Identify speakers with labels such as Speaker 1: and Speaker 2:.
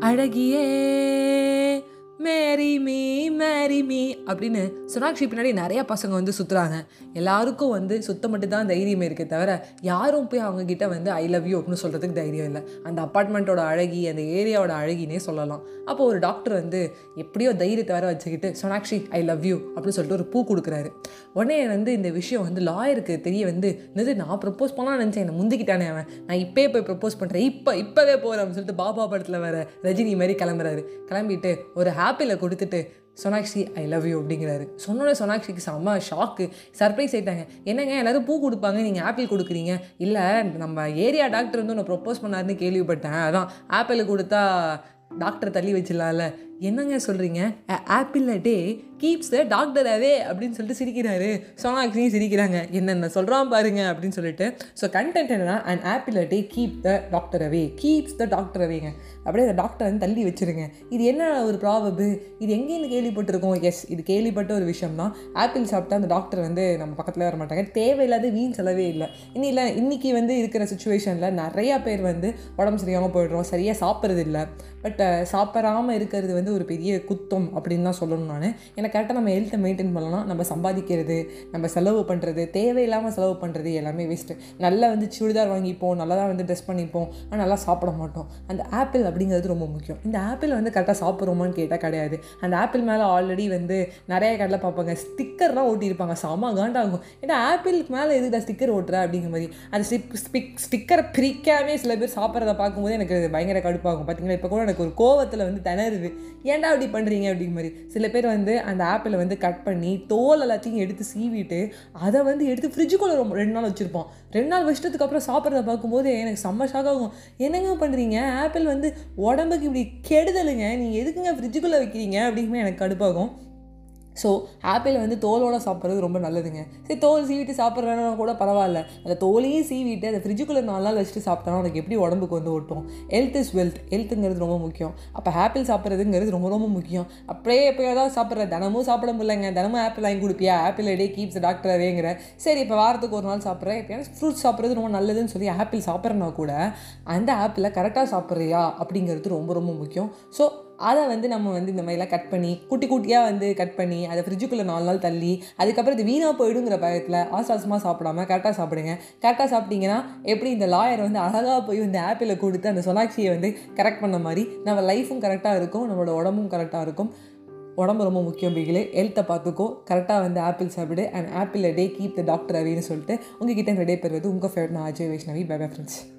Speaker 1: அழகியே marry me. Marry me அப்படின்னு சோனாக்ஷி பின்னாடி நிறையா பசங்க வந்து சுற்றுறாங்க எல்லாருக்கும் வந்து சுத்த மட்டும் தான் தைரியமே இருக்கே தவிர யாரும் போய் அவங்கக்கிட்ட வந்து ஐ லவ் யூ அப்படின்னு சொல்கிறதுக்கு தைரியம் இல்லை. அந்த அப்பார்ட்மெண்ட்டோட அழகி அந்த ஏரியாவோட அழகினே சொல்லலாம். அப்போ ஒரு டாக்டர் வந்து எப்படியோ தைரியத்தை வர வச்சுக்கிட்டு சோனாக்ஷி ஐ லவ் யூ அப்படின்னு சொல்லிட்டு ஒரு பூ கொடுக்குறாரு. உடனே வந்து இந்த விஷயம் வந்து லாயருக்கு தெரிய வந்து என்னது நான் ப்ரப்போஸ் பண்ணலாம் நினச்சேன் என்னை முந்திக்கிட்டானே அவன். நான் இப்போயே போய் ப்ரப்போஸ் பண்ணுறேன் இப்போ இப்போவே போகிறேன் அப்படின்னு சொல்லிட்டு பாபா படத்தில் வர ரஜினி மாதிரி கிளம்புறாரு. கிளம்பிட்டு ஒரு ஹாப்பியில் கொடுத்துட்டு சொனாக்ஷி ஐ லவ் யூ அப்படிங்கிறாரு. சொன்னோட சோனாக்ஷிக்கு செம்ம ஷாக்கு சர்ப்ரைஸ் ஆயிட்டாங்க. என்னங்க எல்லாரும் பூ கொடுப்பாங்க நீங்கள் ஆப்பிள் கொடுக்குறீங்க? இல்லை நம்ம ஏரியா டாக்டர் வந்து உன்னை ப்ரொப்போஸ் பண்ணாருன்னு கேள்விப்பட்டேன். அதான் ஆப்பிள் கொடுத்தா டாக்டர் தள்ளி வச்சிடலாம்ல. என்னங்க சொல்கிறீங்க apple day keeps the doctor away அப்படின்னு சொல்லிட்டு சிரிக்கிறாரு. சோனாக்ஷியும் சிரிக்கிறாங்க. என்னென்ன சொல்கிறான் பாருங்க அப்படின்னு சொல்லிட்டு. ஸோ கண்டென்ட் என்னன்னா and apple day keep the doctor away keeps the doctor அவேங்க அப்படியே அந்த டாக்டர் வந்து தள்ளி வச்சிருங்க. இது என்ன ஒரு ப்ராபபு இது எங்கேருந்து கேள்விப்பட்டிருக்கோம்? எஸ் இது கேள்விப்பட்ட ஒரு விஷயம் தான் ஆப்பிள் சாப்பிட்டா அந்த டாக்டர் வந்து நம்ம பக்கத்தில் வர மாட்டாங்க. தேவையில்லாத வீண் செலவே இல்லை. இன்னும் இல்லை இன்றைக்கி வந்து இருக்கிற சுச்சுவேஷனில் நிறையா பேர் வந்து உடம்பு சரியாமல் போயிடுறோம். சரியாக சாப்பிட்றது இல்லை. பட் சாப்பிடாமல் இருக்கிறது வந்து ஒரு பெரிய குத்தம் அப்படின்னு தான் சொல்லணும் நான். ஏன்னா கரெக்டாக நம்ம ஹெல்த்தை மெயின்டைன் பண்ணலாம் நம்ம சம்பாதிக்கிறது நம்ம செலவு பண்ணுறது தேவையில்லாமல் செலவு பண்ணுறது எல்லாமே வேஸ்ட்டு நல்லா வந்து சுடிதார் வாங்கிப்போம் நல்லா தான் வந்து ட்ரெஸ் பண்ணிப்போம் ஆனால் நல்லா சாப்பிட மாட்டோம். அந்த ஆப்பிள் அப்படிங்கிறது ரொம்ப முக்கியம். இந்த ஆப்பிள் வந்து கரெக்டாக சாப்பிட்றோமான்னு கேட்டால் கிடையாது. அந்த ஆப்பிள் மேலே ஆல்ரெடி வந்து நிறைய கடையில் பார்ப்பாங்க. ஸ்டிக்கர்லாம் ஓட்டியிருப்பாங்க. செம்ம காண்டாகும். ஏன்னா ஆப்பிளுக்கு மேலே எதுக்கு ஸ்டிக்கர் ஓட்டுற அப்படிங்கிற மாதிரி. அந்த ஸ்டிக் ஸ்டிக்கரை பிரிக்காமே சில பேர் சாப்பிட்றத பார்க்கும்போது எனக்கு பயங்கர கடுப்பாகும். பார்த்தீங்களா இப்போ கூட எனக்கு ஒரு கோவத்தில் வந்து திணறுது. ஏன்டா அப்படி பண்ணுறீங்க அப்படிங்கிற மாதிரி. சில பேர் வந்து அந்த ஆப்பிளை வந்து கட் பண்ணி தோல் எல்லாத்தையும் எடுத்து சீவிட்டு அதை வந்து எடுத்து ஃப்ரிட்ஜுக்குள்ளே ரொம்ப ரெண்டு நாள் வச்சுருப்போம். ரெண்டு நாள் வருஷத்துக்கு அப்புறம் சாப்பிட்றத பார்க்கும்போது எனக்கு செம்ம ஷாக் ஆகும். என்னங்க பண்ணுறீங்க ஆப்பிள் வந்து உடம்புக்கு இப்படி கெடுதலுங்க. நீங்கள் எதுக்குங்க ஃப்ரிட்ஜுக்குள்ளே வைக்கிறீங்க? அப்படிங்குமே எனக்கு கடுப்பாகும். ஸோ ஆப்பிள் வந்து தோலோட சாப்பிட்றது ரொம்ப நல்லதுங்க. சரி தோல் சீவிட்டு சாப்பிட்றதுனா கூட பரவாயில்ல. அந்த தோலையும் சீவிட்டு அதை ஃப்ரிட்ஜுக்குள்ளே நாலு நாள் வச்சுட்டு சாப்பிட்டோன்னா உனக்கு எப்படி உடம்புக்கு வந்து ஓட்டும் ஹெல்த் இஸ் வெல்த் ஹெல்த்துங்கிறது ரொம்ப முக்கியம். அப்போ ஆப்பிள் சாப்பிட்றதுங்கிறது ரொம்ப ரொம்ப முக்கியம். அப்படியே எப்போயோ தான் சாப்பிட்ற தினமும் சாப்பிட முடியலங்க. தினமும் ஆப்பிள் வாங்கி கொடுப்பியா? Apple a day keeps doctor அதேங்கிற சரி இப்போ வாரத்துக்கு ஒரு நாள் சாப்பிட்றேன் எப்பயாவது ஃப்ரூட்ஸ் சாப்பிட்றது ரொம்ப நல்லதுன்னு சொல்லி ஆப்பிள் சாப்பிட்றனா கூட அந்த ஆப்பிளை கரெக்டாக சாப்பிட்றியா? அப்படிங்கிறது ரொம்ப ரொம்ப முக்கியம். ஸோ அதை வந்து நம்ம வந்து இந்த மாதிரிலாம் கட் பண்ணி குட்டி குட்டியாக வந்து கட் பண்ணி அதை ஃப்ரிட்ஜுக்குள்ளே நாலு நாள் தள்ளி அதுக்கப்புறம் இது வீணாக போயிடுங்கிற பயத்தில் ஆசாசமாக சாப்பிடாம கரெக்டாக சாப்பிடுங்க. கரெக்டாக சாப்பிட்டீங்கன்னா எப்படி இந்த லாயர் வந்து அழகாக போய் இந்த ஆப்பிளை கொடுத்து அந்த சொனாக்சியை வந்து கரெக்ட் பண்ண மாதிரி நம்ம லைஃபும் கரெக்டாக இருக்கும் நம்மளோட உடம்பும் கரெக்டாக இருக்கும். உடம்பு ரொம்ப முக்கியம் பிகிலே. ஹெல்த்தை பார்த்துக்கோ கரெக்டாக வந்து ஆப்பிள் சாப்பிடு and apple day keep the doctor அவின்னு சொல்லிட்டு உங்ககிட்ட விடைபெறுவது உங்கள் ஃபேவரட் நான் Ajay Vaishnavi. Bye bye friends